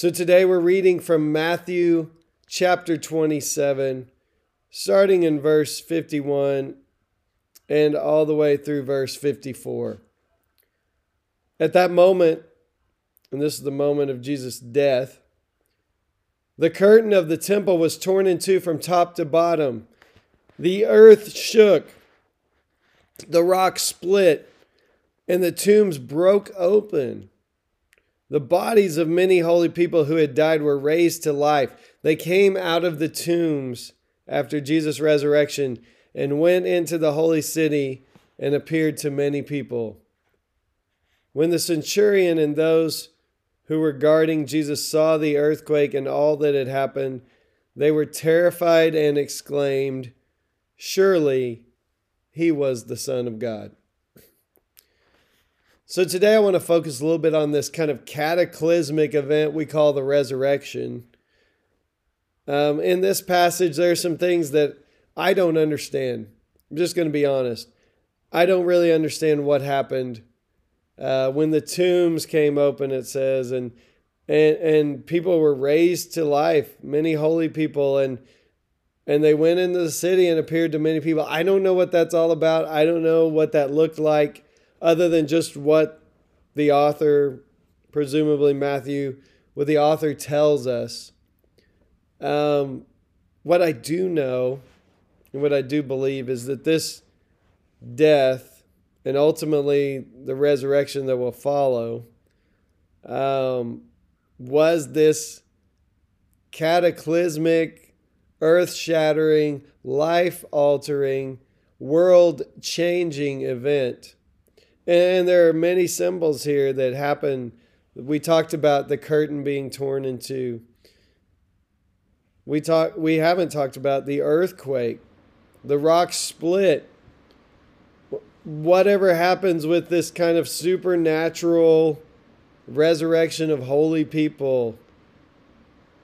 So today we're reading from Matthew chapter 27, starting in verse 51 and all the way through verse 54. At that moment, and this is the moment of Jesus' death, the curtain of the temple was torn in two from top to bottom. The earth shook the rock split and the tombs broke open. The bodies of many holy people who had died were raised to life. They came out of the tombs after Jesus' resurrection and went into the holy city and appeared to many people. When the centurion and those who were guarding Jesus saw the earthquake and all that had happened, they were terrified and exclaimed, Surely he was the Son of God. So today I want to focus a little bit on this kind of cataclysmic event we call the resurrection. Um, in this passage, there are some things that I don't understand. I'm just going to be honest. I don't really understand what happened uh, when the tombs came open. It says, and and and people were raised to life, many holy people, and and they went into the city and appeared to many people. I don't know what that's all about. I don't know what that looked like, other than just what the author, presumably Matthew, what the author tells us. Um, what I do know and what I do believe is that this death and ultimately the resurrection that will follow um, was this cataclysmic earth shattering, life altering, world changing event. And there are many symbols here that happen. We talked about the curtain being torn in two. We talk we haven't talked about the earthquake. The rock split. Whatever happens with this kind of supernatural resurrection of holy people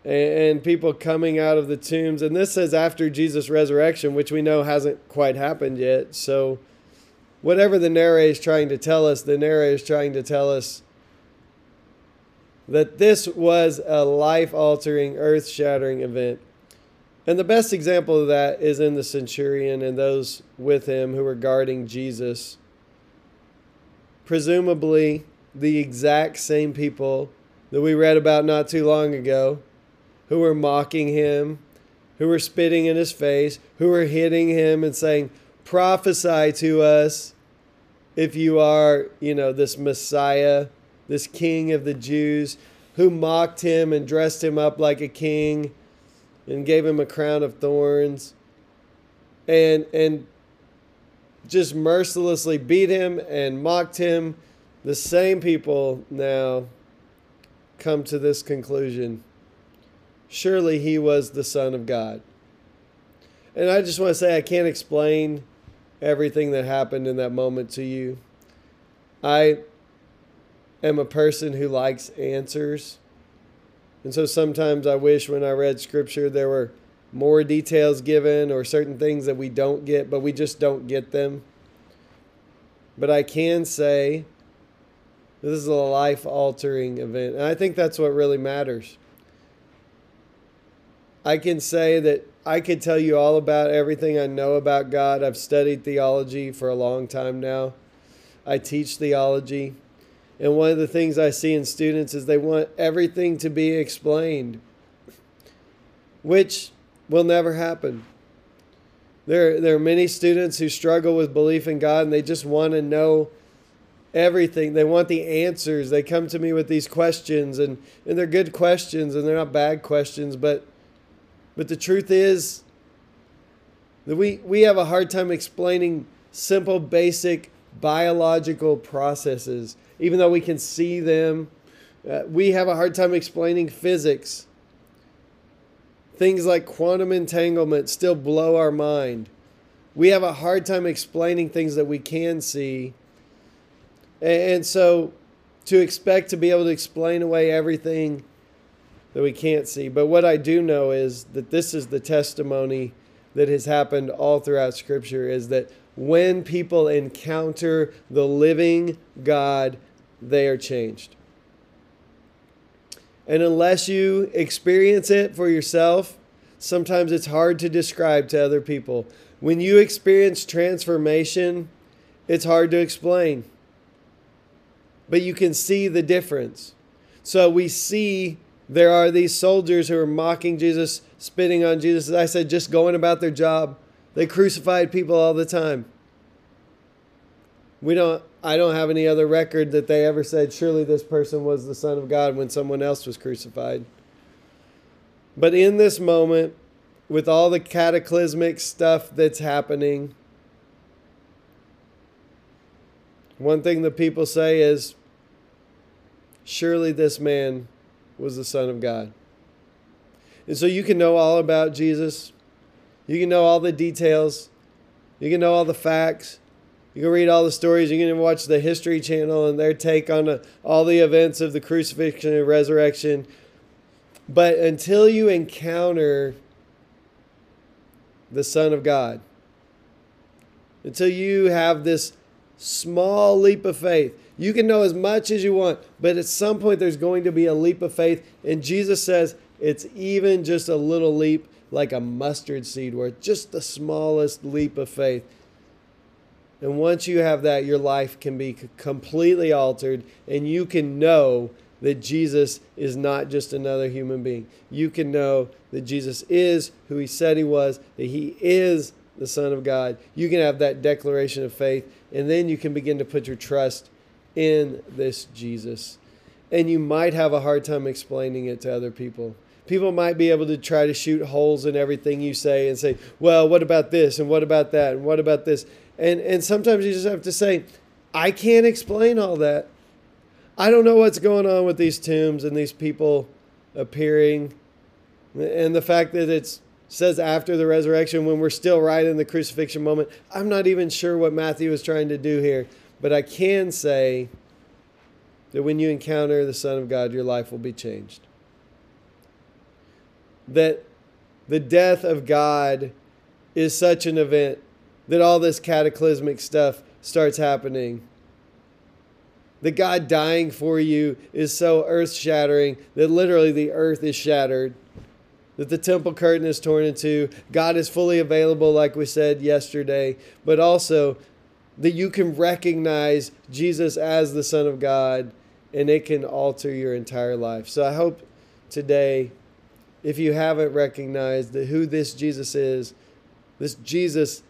and, people coming out of the tombs. And this says after Jesus' resurrection, which we know hasn't quite happened yet. So, whatever the narrator is trying to tell us, the narrator is trying to tell us that this was a life altering, earth shattering event. And the best example of that is in the centurion and those with him who were guarding Jesus. Presumably, the exact same people that we read about not too long ago who were mocking him, who were spitting in his face, who were hitting him and saying, Prophesy to us if you are, you know, this Messiah, this King of the Jews, who mocked him and dressed him up like a king and gave him a crown of thorns and and just mercilessly beat him and mocked him the same people now come to this conclusion surely he was the Son of God. And I just want to say, I can't explain everything that happened in that moment to you. I am a person who likes answers. And so sometimes I wish when I read scripture there were more details given or certain things that we don't get, but we just don't get them. But I can say this is a life altering event. And I think that's what really matters. I can say that I could tell you all about everything I know about God. I've studied theology for a long time now. I teach theology. And one of the things I see in students is they want everything to be explained, which will never happen. There, there are many students who struggle with belief in God and they just want to know everything. They want the answers. They come to me with these questions, and, and they're good questions and they're not bad questions, but but the truth is that we, we have a hard time explaining simple, basic biological processes, even though we can see them Uh, we have a hard time explaining physics. Things like quantum entanglement still blow our mind. We have a hard time explaining things that we can see. And so to expect to be able to explain away everything that we can't see. But what I do know is that this is the testimony that has happened all throughout Scripture is that when people encounter the living God, they are changed. And unless you experience it for yourself, sometimes it's hard to describe to other people. When you experience transformation, it's hard to explain. But you can see the difference. So we see there are these soldiers who are mocking Jesus, spitting on Jesus. As I said, just going about their job. They crucified people all the time. We don't I don't have any other record that they ever said surely this person was the son of God when someone else was crucified. But in this moment with all the cataclysmic stuff that's happening, one thing the people say is surely this man was the Son of God. And so you can know all about Jesus. You can know all the details. You can know all the facts. You can read all the stories. You can watch the History Channel and their take on uh, all the events of the crucifixion and resurrection. But until you encounter the Son of God, until you have this small leap of faith, you can know as much as you want, but at some point there's going to be a leap of faith. And Jesus says it's even just a little leap, like a mustard seed, where just the smallest leap of faith. And once you have that, your life can be completely altered, and you can know that Jesus is not just another human being. You can know that Jesus is who he said he was, that he is the Son of God. You can have that declaration of faith, and then you can begin to put your trust in this Jesus. And you might have a hard time explaining it to other people. People might be able to try to shoot holes in everything you say and say, well, what about this? And what about that? And what about this? And, and sometimes you just have to say, I can't explain all that. I don't know what's going on with these tombs and these people appearing. And the fact that it says after the resurrection when we're still right in the crucifixion moment. I'm not even sure what Matthew was trying to do here. But I can say that when you encounter the Son of God, your life will be changed. That the death of God is such an event that all this cataclysmic stuff starts happening. That God dying for you is so earth shattering that literally the earth is shattered. That the temple curtain is torn in two. God is fully available, like we said yesterday, but also that you can recognize Jesus as the Son of God and it can alter your entire life. So I hope today, if you haven't recognized that who this Jesus is, this Jesus,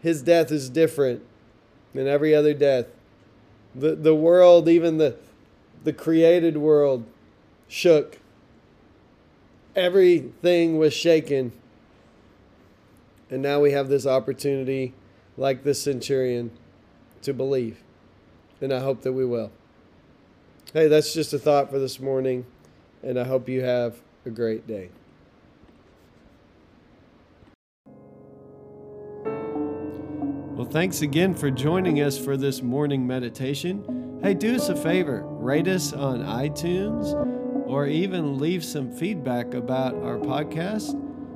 his death is different than every other death. The, the world, even the, the created world, shook. Everything was shaken. And now we have this opportunity like the centurion, to believe. And I hope that we will. Hey, that's just a thought for this morning, and I hope you have a great day. Well, thanks again for joining us for this morning meditation. Hey, do us a favor rate us on iTunes or even leave some feedback about our podcast